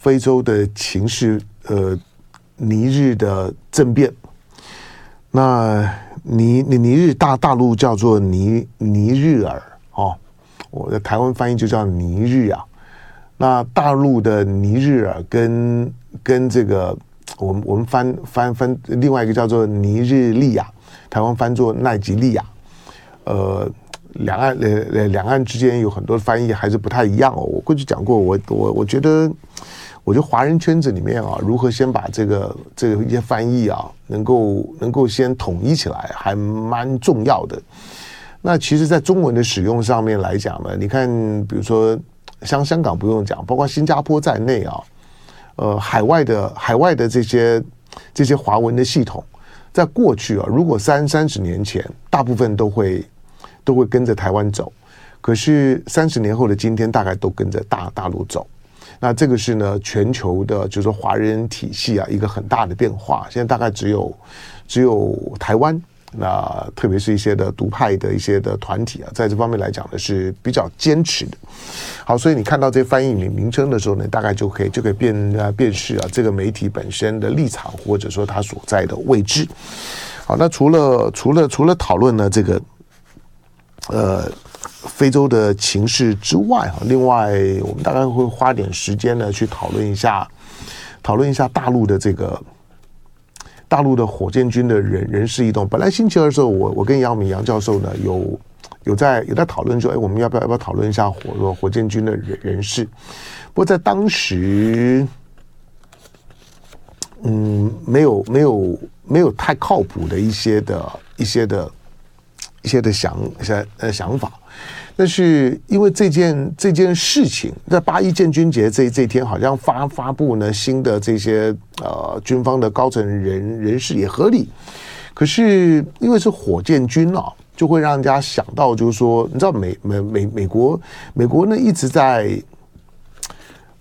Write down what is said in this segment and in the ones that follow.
非洲的情势，呃，尼日的政变。那尼尼尼日大大陆叫做尼尼日尔哦，我的台湾翻译就叫尼日啊。那大陆的尼日尔跟跟这个我们我们翻翻翻另外一个叫做尼日利亚，台湾翻作奈及利亚。呃，两岸呃两岸之间有很多翻译还是不太一样哦。我过去讲过，我我我觉得。我觉得华人圈子里面啊，如何先把这个这个一些翻译啊，能够能够先统一起来，还蛮重要的。那其实，在中文的使用上面来讲呢，你看，比如说像香港不用讲，包括新加坡在内啊，呃，海外的海外的这些这些华文的系统，在过去啊，如果三三十年前，大部分都会都会跟着台湾走，可是三十年后的今天，大概都跟着大大陆走。那这个是呢，全球的，就是说华人体系啊，一个很大的变化。现在大概只有只有台湾，那特别是一些的独派的一些的团体啊，在这方面来讲呢是比较坚持的。好，所以你看到这翻译名名称的时候呢，大概就可以就可以辨啊辨识啊这个媒体本身的立场，或者说它所在的位置。好，那除了除了除了讨论呢这个，呃。非洲的情势之外，哈，另外我们大概会花点时间呢，去讨论一下，讨论一下大陆的这个大陆的火箭军的人人事异动。本来星期二的时候，我我跟杨敏杨教授呢，有有在有在讨论说，哎，我们要不要要不要讨论一下火火箭军的人人事？不过在当时，嗯，没有没有没有太靠谱的一些的一些的一些的想一些呃想法。但是因为这件这件事情，在八一建军节这这天，好像发发布呢新的这些呃军方的高层人人士也合理。可是因为是火箭军啊，就会让人家想到，就是说，你知道美美美美国美国呢一直在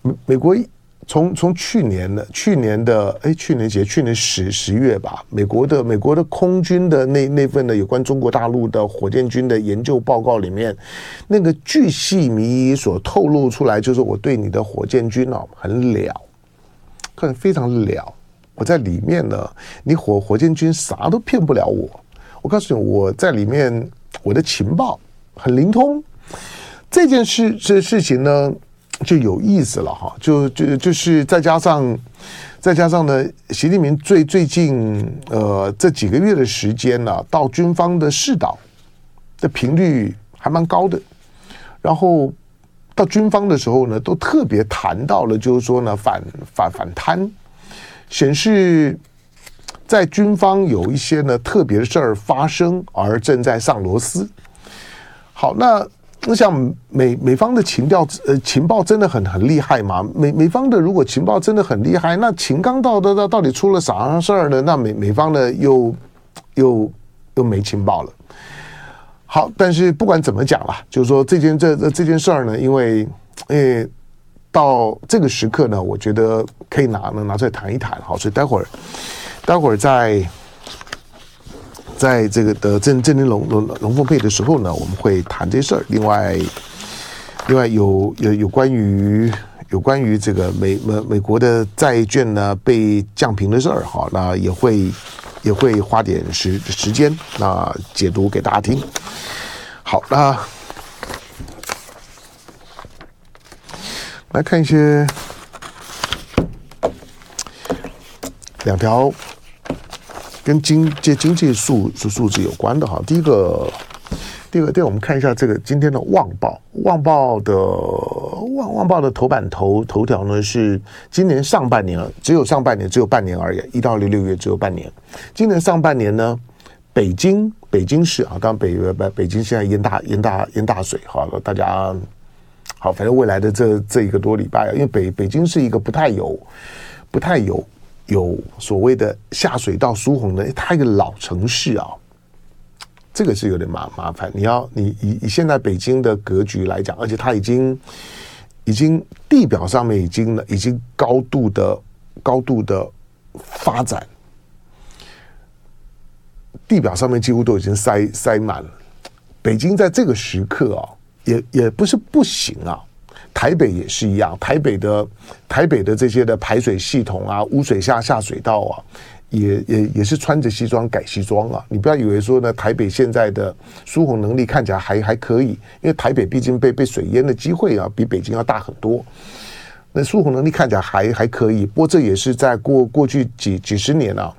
美美国。从从去年的去年的哎，去年节去年十十月吧，美国的美国的空军的那那份的有关中国大陆的火箭军的研究报告里面，那个巨细靡遗所透露出来，就是我对你的火箭军哦很了，可能非常了。我在里面呢，你火火箭军啥都骗不了我。我告诉你，我在里面我的情报很灵通。这件事这事情呢。就有意思了哈，就就就是再加上，再加上呢，习近平最最近呃这几个月的时间呢，到军方的视导的频率还蛮高的，然后到军方的时候呢，都特别谈到了，就是说呢反反反贪，显示在军方有一些呢特别的事儿发生，而正在上螺丝。好，那。那像美美方的情调呃情报真的很很厉害吗？美美方的如果情报真的很厉害，那秦刚到的到到底出了啥事儿呢？那美美方呢又又又没情报了。好，但是不管怎么讲啦，就是说这件这这件事儿呢，因为诶到这个时刻呢，我觉得可以拿能拿出来谈一谈。好，所以待会儿待会儿再。在这个的正正经龙龙龙凤配的时候呢，我们会谈这事儿。另外，另外有有有关于有关于这个美美美国的债券呢被降评的事儿哈，那也会也会花点时时间那解读给大家听。好，那来看一些两条。跟经济经济数数数字有关的哈，第一个，第二个，第二，我们看一下这个今天的《旺报》，《旺报》的《旺》《旺报》的头版头头条呢是今年上半年只有上半年只有半年而已，一到六六月只有半年。今年上半年呢，北京北京市啊，刚北北北京现在淹大淹大淹大水，好了，大家好，反正未来的这这一个多礼拜，因为北北京是一个不太有不太有。有所谓的下水道疏洪的，它一个老城市啊，这个是有点麻麻烦。你要你以以现在北京的格局来讲，而且它已经已经地表上面已经，已经高度的高度的发展，地表上面几乎都已经塞塞满了。北京在这个时刻啊，也也不是不行啊。台北也是一样，台北的台北的这些的排水系统啊，污水下下水道啊。也也也是穿着西装改西装啊！你不要以为说呢，台北现在的疏洪能力看起来还还可以，因为台北毕竟被被水淹的机会啊，比北京要大很多。那疏洪能力看起来还还可以，不过这也是在过过去几几十年啊，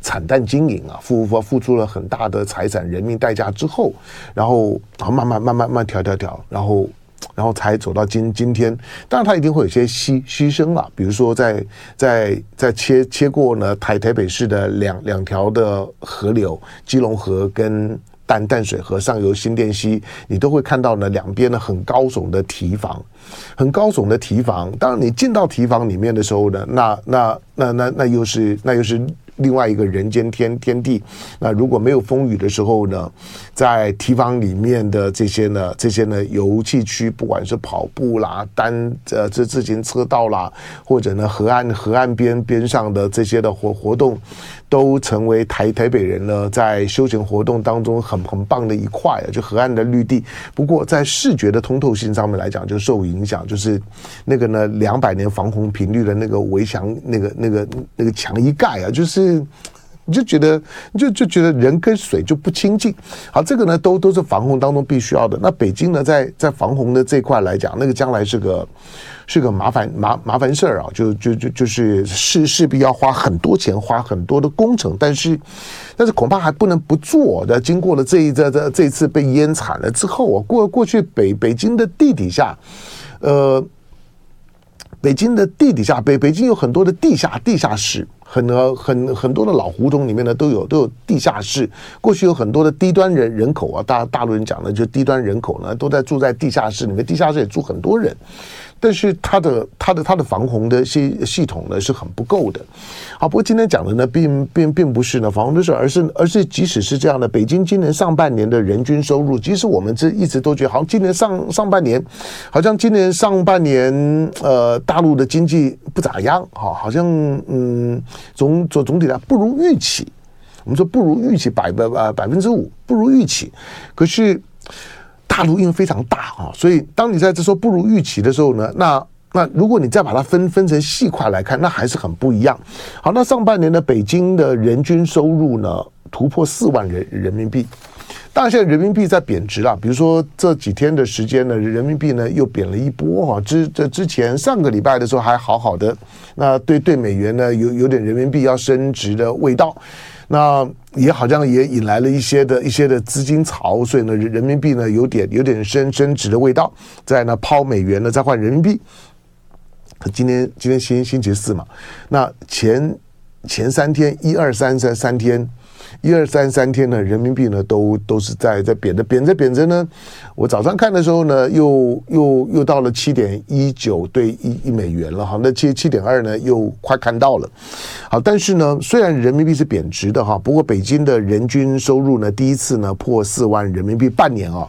惨淡经营啊，付付付出了很大的财产、人命代价之后，然后啊慢慢慢慢慢调调调，然后。然后才走到今今天，当然他一定会有些牺牺牲了，比如说在在在切切过呢台台北市的两两条的河流，基隆河跟淡淡水河上游新店溪，你都会看到呢两边呢很高耸的堤防，很高耸的堤防。当你进到堤防里面的时候呢，那那那那那又是那又是。另外一个人间天天地，那如果没有风雨的时候呢，在堤防里面的这些呢，这些呢游憩区，不管是跑步啦、单呃这自行车道啦，或者呢河岸河岸边边上的这些的活活动，都成为台台北人呢在休闲活动当中很很棒的一块啊，就河岸的绿地。不过在视觉的通透性上面来讲，就受影响，就是那个呢两百年防洪频率的那个围墙，那个那个那个墙一盖啊，就是。你就觉得，你就就觉得人跟水就不亲近。好，这个呢，都都是防洪当中必须要的。那北京呢，在在防洪的这块来讲，那个将来是个是个麻烦麻麻烦事儿啊，就就就就是势势必要花很多钱，花很多的工程，但是但是恐怕还不能不做的。经过了这一这这这次被淹惨了之后我，过过去北北京的地底下，呃，北京的地底下，北北京有很多的地下地下室。很多很很多的老胡同里面呢，都有都有地下室。过去有很多的低端人人口啊，大大陆人讲的就低端人口呢，都在住在地下室里面。地下室也住很多人。但是它的它的它的防洪的系系统呢是很不够的，好，不过今天讲的呢并并并不是呢防洪的事，而是而是即使是这样的，北京今年上半年的人均收入，即使我们这一直都觉得好像今年上上半年，好像今年上半年呃大陆的经济不咋样，哈，好像嗯总总总体来不如预期，我们说不如预期百百呃百分之五不如预期，可是。大陆因为非常大啊，所以当你在这说不如预期的时候呢，那那如果你再把它分分成细块来看，那还是很不一样。好，那上半年的北京的人均收入呢突破四万人人民币，当然现在人民币在贬值了。比如说这几天的时间呢，人民币呢又贬了一波哈。之这之前上个礼拜的时候还好好的，那对对美元呢有有点人民币要升值的味道。那也好像也引来了一些的一些的资金潮，所以呢，人民币呢有点有点升升值的味道，在呢抛美元呢，再换人民币。今天今天星星期四嘛，那前前三天一二三三三天。一二三三天呢，人民币呢都都是在在贬着贬着贬着呢。我早上看的时候呢，又又又到了七点一九对一一美元了哈。那七七点二呢，又快看到了。好，但是呢，虽然人民币是贬值的哈，不过北京的人均收入呢，第一次呢破四万人民币，半年啊。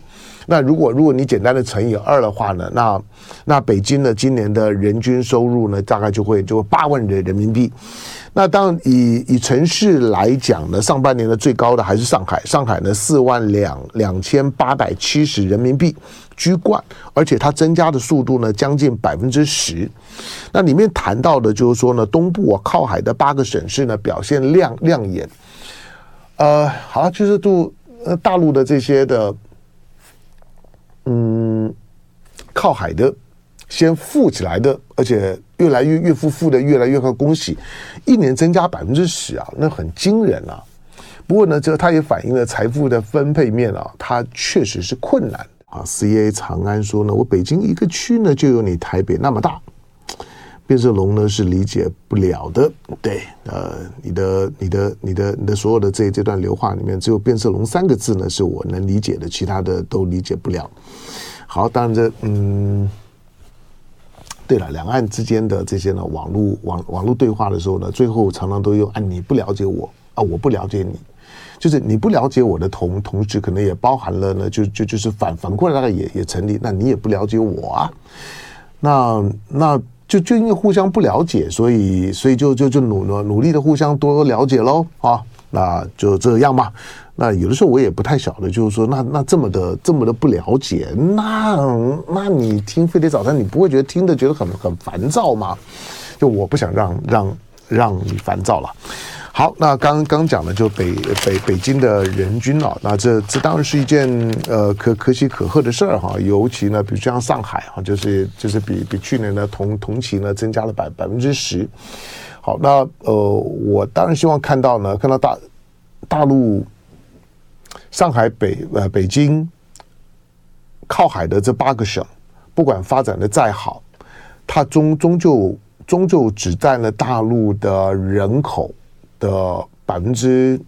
那如果如果你简单的乘以二的话呢，那那北京呢今年的人均收入呢，大概就会就八万人人民币。那当以以城市来讲呢，上半年的最高的还是上海，上海呢四万两两千八百七十人民币居冠，而且它增加的速度呢将近百分之十。那里面谈到的就是说呢，东部啊靠海的八个省市呢表现亮亮眼。呃，好，就是度呃大陆的这些的。嗯，靠海的，先富起来的，而且越来越越富，富的越来越快，恭喜，一年增加百分之十啊，那很惊人啊。不过呢，这它也反映了财富的分配面啊，它确实是困难啊。CA 长安说呢，我北京一个区呢就有你台北那么大。变色龙呢是理解不了的，对，呃，你的、你的、你的、你的所有的这这段流话里面，只有变色龙三个字呢是我能理解的，其他的都理解不了。好，当然这，嗯，对了，两岸之间的这些呢，网络网网络对话的时候呢，最后常常都用啊，你不了解我啊，我不了解你，就是你不了解我的同同时，可能也包含了呢，就就就是反反过来也也成立，那你也不了解我啊，那那。就就因为互相不了解，所以所以就就就努努努力的互相多了解喽啊！啊，就这样嘛。那有的时候我也不太晓得，就是说，那那这么的这么的不了解，那那你听飞碟早餐，你不会觉得听的觉得很很烦躁吗？就我不想让让让你烦躁了。好，那刚刚讲的就北北北京的人均啊，那这这当然是一件呃可可喜可贺的事儿哈。尤其呢，比如像上海哈，就是就是比比去年的同同期呢增加了百百分之十。好，那呃，我当然希望看到呢，看到大大陆上海北呃北京靠海的这八个省，不管发展的再好，它终终究终究只占了大陆的人口。的百分之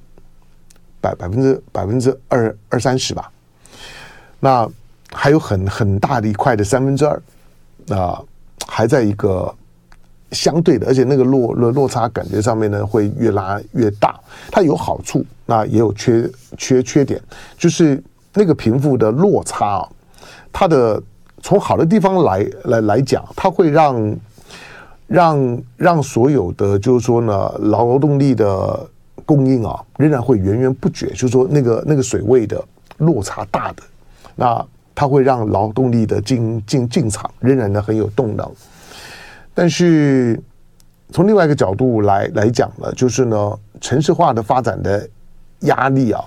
百百分之百分之二二三十吧，那还有很很大的一块的三分之二，啊，还在一个相对的，而且那个落落落差感觉上面呢会越拉越大。它有好处，那也有缺缺缺点，就是那个贫富的落差啊，它的从好的地方来来来讲，它会让。让让所有的就是说呢，劳动力的供应啊，仍然会源源不绝。就是说，那个那个水位的落差大的，那它会让劳动力的进进进场仍然呢很有动能。但是从另外一个角度来来讲呢，就是呢，城市化的发展的压力啊，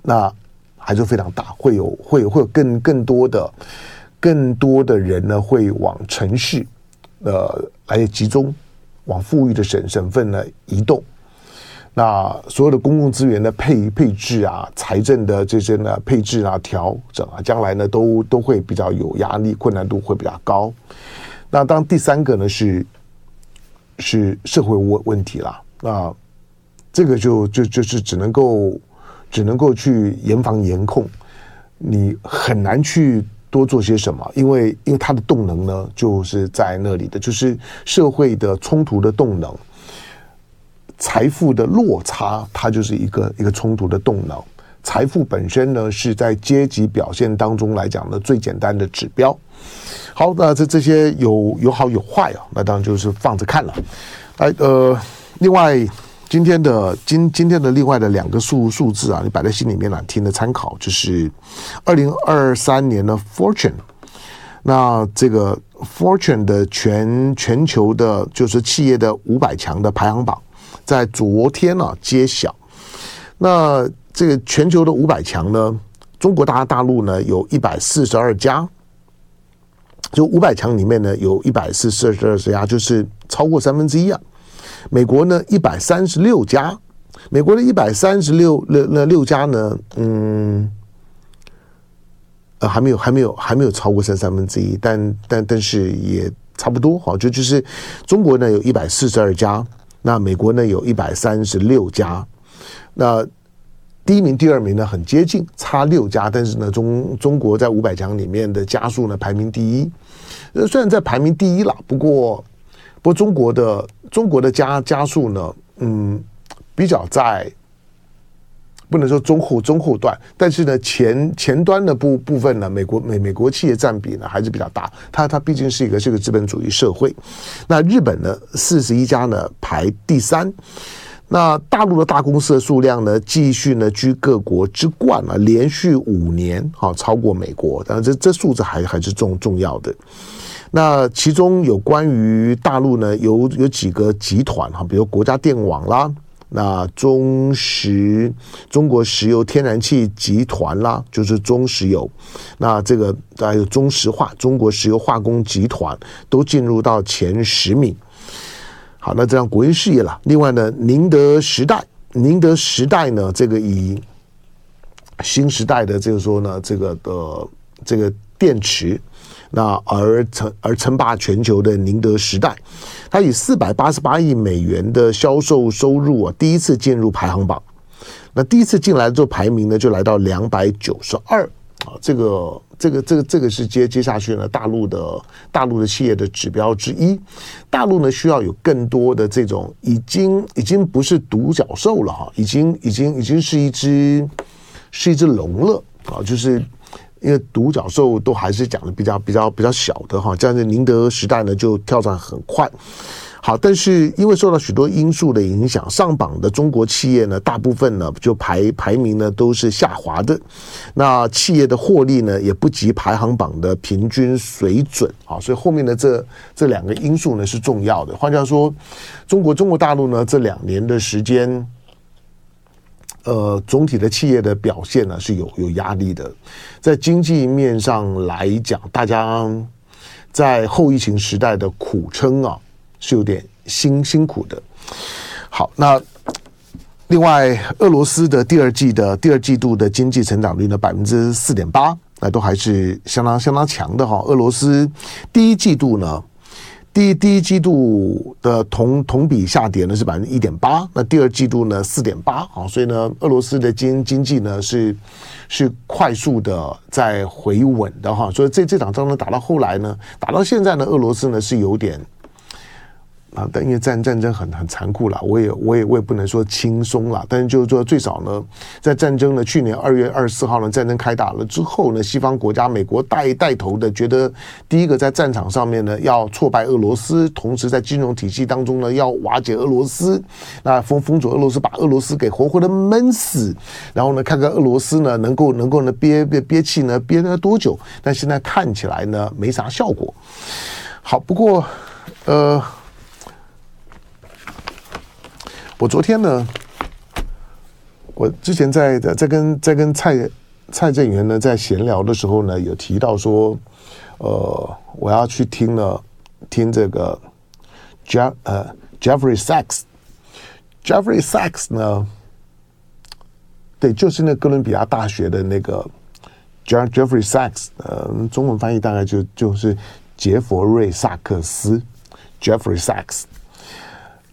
那还是非常大，会有会有会有更更多的更多的人呢会往城市。呃，来集中往富裕的省省份呢移动，那所有的公共资源的配配置啊，财政的这些呢配置啊、调整啊，将来呢都都会比较有压力，困难度会比较高。那当第三个呢是是社会问问题了，那这个就就就是只能够只能够去严防严控，你很难去。多做些什么？因为因为它的动能呢，就是在那里的，就是社会的冲突的动能，财富的落差，它就是一个一个冲突的动能。财富本身呢，是在阶级表现当中来讲的最简单的指标。好，那这这些有有好有坏啊，那当然就是放着看了。哎，呃，另外。今天的今今天的另外的两个数数字啊，你摆在心里面呢听的参考，就是二零二三年的 Fortune，那这个 Fortune 的全全球的，就是企业的五百强的排行榜，在昨天呢、啊、揭晓。那这个全球的五百强呢，中国大大陆呢有一百四十二家，就五百强里面呢有一百四十二家，就是超过三分之一啊。美国呢，一百三十六家，美国的一百三十六那那六家呢，嗯，呃，还没有还没有还没有超过三三分之一，但但但是也差不多哈，就就是中国呢有一百四十二家，那美国呢有一百三十六家，那第一名第二名呢很接近，差六家，但是呢中中国在五百强里面的家数呢排名第一，呃，虽然在排名第一了，不过。不过中国的中国的加加速呢，嗯，比较在不能说中后中后段，但是呢前前端的部部分呢，美国美美国企业占比呢还是比较大。它它毕竟是一个这个资本主义社会。那日本呢四十一家呢排第三。那大陆的大公司的数量呢继续呢居各国之冠啊，连续五年哈超过美国。当然这这数字还还是重重要的。那其中有关于大陆呢，有有几个集团哈，比如国家电网啦，那中石中国石油天然气集团啦，就是中石油，那这个还有中石化中国石油化工集团都进入到前十名。好，那这样国营事业了。另外呢，宁德时代，宁德时代呢，这个以新时代的就是说呢，这个的这个电池。那而称而称霸全球的宁德时代，它以四百八十八亿美元的销售收入啊，第一次进入排行榜。那第一次进来之后，排名呢就来到两百九十二啊，这个这个这个这个是接接下去呢大陆的大陆的企业的指标之一。大陆呢需要有更多的这种已经已经不是独角兽了哈，已经已经已经是一只是一只龙了啊，就是。因为独角兽都还是讲的比较比较比较小的哈，这样子宁德时代呢就跳转很快。好，但是因为受到许多因素的影响，上榜的中国企业呢，大部分呢就排排名呢都是下滑的。那企业的获利呢，也不及排行榜的平均水准啊。所以后面的这这两个因素呢是重要的。换句话说，中国中国大陆呢这两年的时间，呃，总体的企业的表现呢是有有压力的。在经济面上来讲，大家在后疫情时代的苦撑啊。是有点辛辛苦的。好，那另外，俄罗斯的第二季的第二季度的经济成长率呢，百分之四点八，那都还是相当相当强的哈。俄罗斯第一季度呢，第一第一季度的同同比下跌呢是百分之一点八，那第二季度呢四点八啊，所以呢，俄罗斯的经经济呢是是快速的在回稳的哈。所以这这场仗呢打到后来呢，打到现在呢，俄罗斯呢是有点。啊，但因为战战争很很残酷了，我也我也我也不能说轻松了，但是就是说最少呢，在战争呢，去年二月二十四号呢，战争开打了之后呢，西方国家美国带带头的，觉得第一个在战场上面呢要挫败俄罗斯，同时在金融体系当中呢要瓦解俄罗斯，那封封锁俄罗斯，把俄罗斯给活活的闷死，然后呢看看俄罗斯呢能够能够呢憋憋憋气呢憋了多久，但现在看起来呢没啥效果。好，不过呃。我昨天呢，我之前在在跟在跟蔡蔡正元呢在闲聊的时候呢，有提到说，呃，我要去听了听这个 Jeff 呃 Jeffrey Sachs，Jeffrey Sachs 呢，对，就是那哥伦比亚大学的那个 Jeff Jeffrey Sachs，呃，中文翻译大概就就是杰佛瑞萨克斯 Jeffrey Sachs，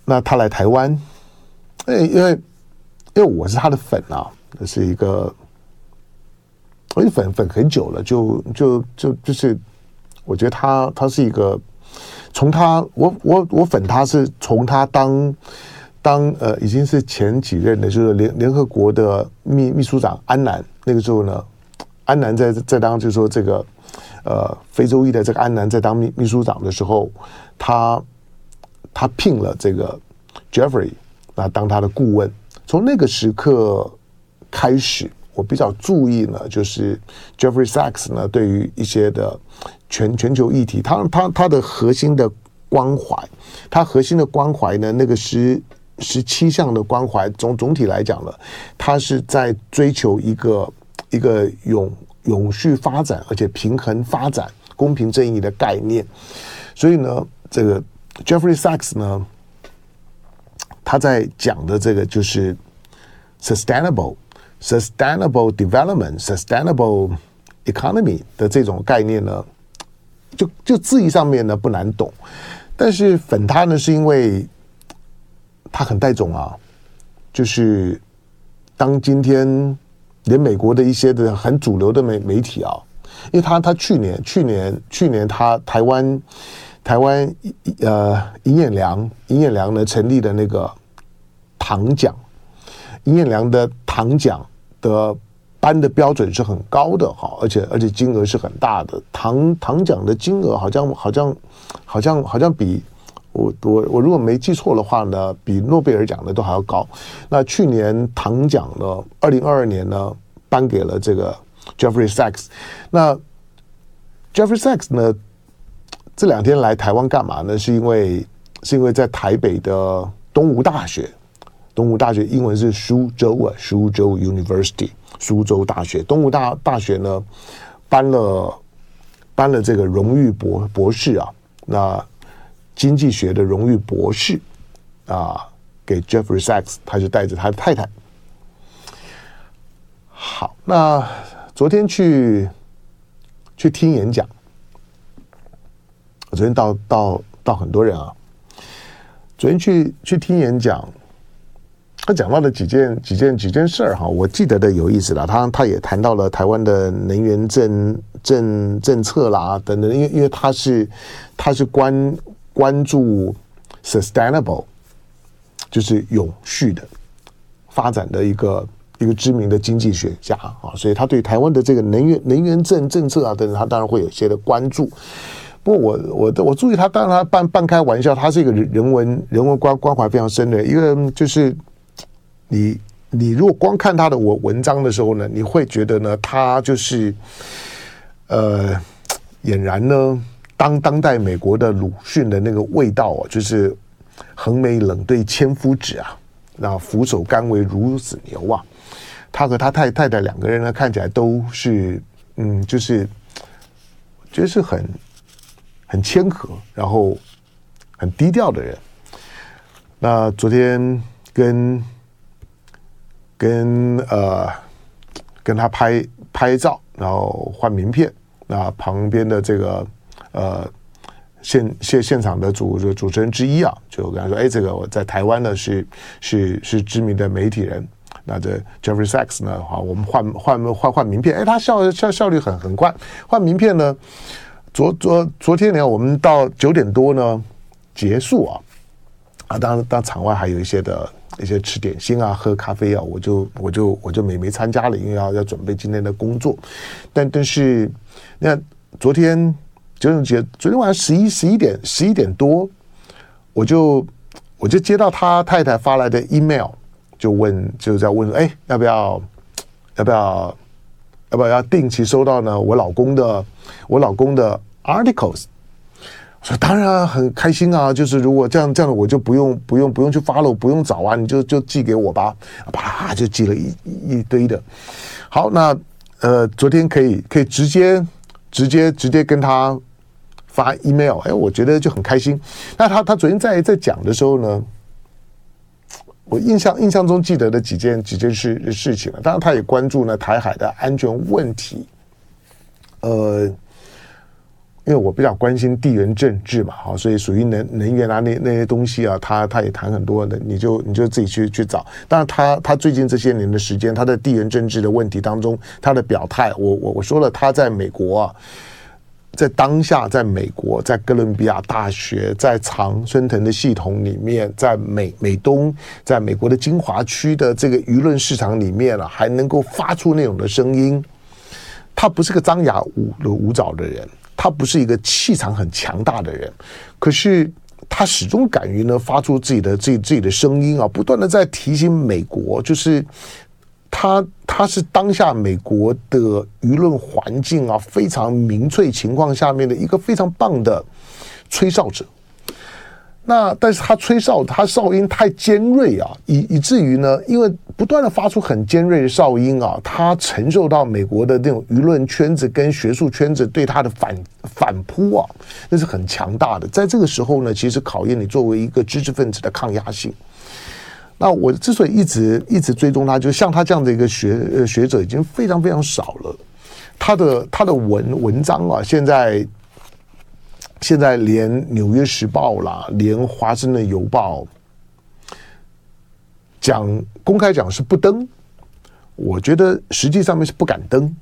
那他来台湾。因为因为因为我是他的粉啊，是一个我粉粉很久了，就就就就是我觉得他他是一个从他我我我粉他是从他当当呃已经是前几任的就是联联合国的秘秘书长安南那个时候呢，安南在在当就是说这个呃非洲裔的这个安南在当秘秘书长的时候，他他聘了这个 Jeffrey。那当他的顾问，从那个时刻开始，我比较注意呢，就是 Jeffrey Sachs 呢，对于一些的全全球议题，他他他的核心的关怀，他核心的关怀呢，那个十十七项的关怀，总总体来讲呢，他是在追求一个一个永永续发展，而且平衡发展、公平正义的概念。所以呢，这个 Jeffrey Sachs 呢。他在讲的这个就是 sustainable sustainable development sustainable economy 的这种概念呢，就就字义上面呢不难懂，但是粉他呢是因为他很带种啊，就是当今天连美国的一些的很主流的媒媒体啊，因为他他去年去年去年他台湾。台湾呃，尹衍梁，尹衍梁呢成立的那个唐奖，尹衍梁的唐奖的颁的标准是很高的哈，而且而且金额是很大的。唐唐奖的金额好像好像好像好像比我我我如果没记错的话呢，比诺贝尔奖的都还要高。那去年唐奖呢，二零二二年呢，颁给了这个 Jeffrey Sachs。那 Jeffrey Sachs 呢？这两天来台湾干嘛呢？是因为是因为在台北的东吴大学，东吴大学英文是苏州啊，苏州 University，苏州大学。东吴大大学呢，颁了颁了这个荣誉博博士啊，那经济学的荣誉博士啊，给 Jeffrey Sachs，他就带着他的太太。好，那昨天去去听演讲。我昨天到到到很多人啊，昨天去去听演讲，他讲到了几件几件几件事儿哈，我记得的有意思了。他他也谈到了台湾的能源政政政策啦等等，因为因为他是他是关关注 sustainable，就是永续的发展的一个一个知名的经济学家啊，所以他对台湾的这个能源能源政政策啊等等，他当然会有些的关注。不过我我我注意他，当然他半半开玩笑，他是一个人人文人文关关怀非常深的一个，就是你你如果光看他的文文章的时候呢，你会觉得呢，他就是呃，俨然呢，当当代美国的鲁迅的那个味道啊，就是横眉冷对千夫指啊，那俯首甘为孺子牛啊。他和他太太太两个人呢，看起来都是嗯，就是觉得是很。很谦和，然后很低调的人。那昨天跟跟呃跟他拍拍照，然后换名片。那旁边的这个呃现现现场的主主持人之一啊，就跟他说：“哎，这个我在台湾呢是是是知名的媒体人。那这 Jeffrey Sachs 呢，好，我们换换换换名片。哎，他效效效率很很快，换名片呢。”昨昨昨天呢，我们到九点多呢结束啊啊，当然当场外还有一些的一些吃点心啊、喝咖啡啊，我就我就我就没没参加了，因为要要准备今天的工作。但但是，你看昨天九点结，昨天晚上十一十一点十一点多，我就我就接到他太太发来的 email，就问就在问说，哎，要不要要不要要不要定期收到呢？我老公的。我老公的 articles，我说当然很开心啊，就是如果这样这样，我就不用不用不用去 follow，不用找啊，你就就寄给我吧，啪就寄了一一堆的。好，那呃，昨天可以可以直接直接直接跟他发 email，哎，我觉得就很开心。那他他昨天在在讲的时候呢，我印象印象中记得的几件几件事事情了，当然他也关注呢台海的安全问题。呃，因为我比较关心地缘政治嘛，好，所以属于能能源啊那那些东西啊，他他也谈很多的，你就你就自己去去找。当然，他他最近这些年的时间，他在地缘政治的问题当中，他的表态，我我我说了，他在美国啊，在当下，在美国，在哥伦比亚大学，在常春藤的系统里面，在美美东，在美国的精华区的这个舆论市场里面了，啊，还能够发出那种的声音。他不是个张牙舞舞爪的人，他不是一个气场很强大的人，可是他始终敢于呢发出自己的自己自己的声音啊，不断的在提醒美国，就是他他是当下美国的舆论环境啊非常民粹情况下面的一个非常棒的吹哨者。那但是他吹哨，他哨音太尖锐啊，以以至于呢，因为不断的发出很尖锐的哨音啊，他承受到美国的那种舆论圈子跟学术圈子对他的反反扑啊，那是很强大的。在这个时候呢，其实考验你作为一个知识分子的抗压性。那我之所以一直一直追踪他，就像他这样的一个学呃学者，已经非常非常少了。他的他的文文章啊，现在。现在连《纽约时报》啦，连《华盛顿邮报》讲公开讲是不登，我觉得实际上面是不敢登。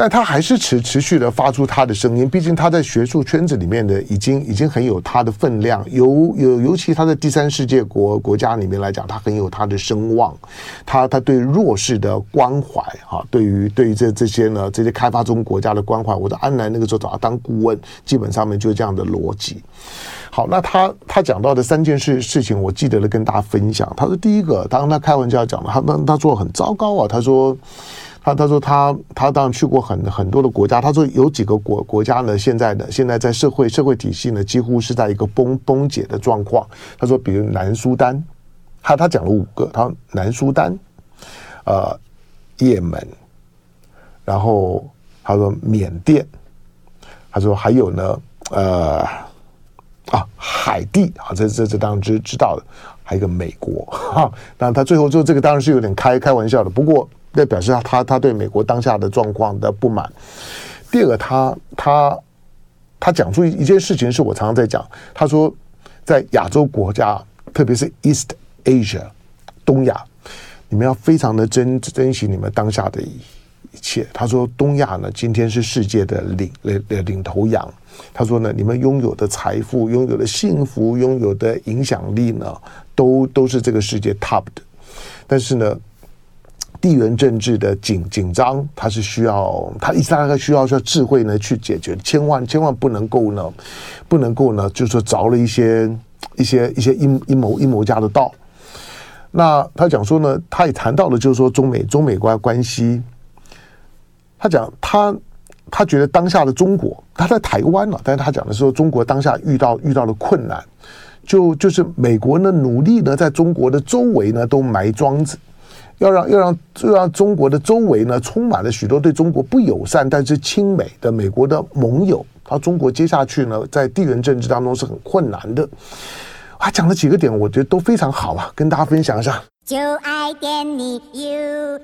但他还是持持续的发出他的声音，毕竟他在学术圈子里面的已经已经很有他的分量，尤尤尤其他在第三世界国国家里面来讲，他很有他的声望，他他对弱势的关怀哈，对于对于这这些呢这些开发中国家的关怀，我在安南那个时候找他当顾问，基本上面就是这样的逻辑。好，那他他讲到的三件事事情，我记得了跟大家分享。他说第一个，当他开玩笑讲的，他他他做很糟糕啊，他说。他他说他他当然去过很很多的国家，他说有几个国国家呢，现在呢，现在在社会社会体系呢，几乎是在一个崩崩解的状况。他说，比如南苏丹，他他讲了五个，他说南苏丹，呃，也门，然后他说缅甸，他说还有呢，呃，啊，海地啊，这这这当然知知道的，还有一个美国哈。当然他最后就这个当然是有点开开玩笑的，不过。这表示他他他对美国当下的状况的不满。第二个，他他他讲出一件事情，是我常常在讲。他说，在亚洲国家，特别是 East Asia 东亚，你们要非常的珍珍惜你们当下的一切。他说，东亚呢，今天是世界的领领领头羊。他说呢，你们拥有的财富、拥有的幸福、拥有的影响力呢，都都是这个世界 top 的。但是呢。地缘政治的紧紧张，它是需要它伊斯兰克需要需要智慧呢去解决，千万千万不能够呢，不能够呢，就是说着了一些一些一些阴阴谋阴谋家的道。那他讲说呢，他也谈到了，就是说中美中美关关系。他讲他他觉得当下的中国，他在台湾了，但是他讲的是说中国当下遇到遇到了困难，就就是美国呢努力呢在中国的周围呢都埋桩子。要让要让要让中国的周围呢充满了许多对中国不友善但是亲美的美国的盟友，他中国接下去呢在地缘政治当中是很困难的。他讲了几个点，我觉得都非常好啊，跟大家分享一下。就爱点你 UFO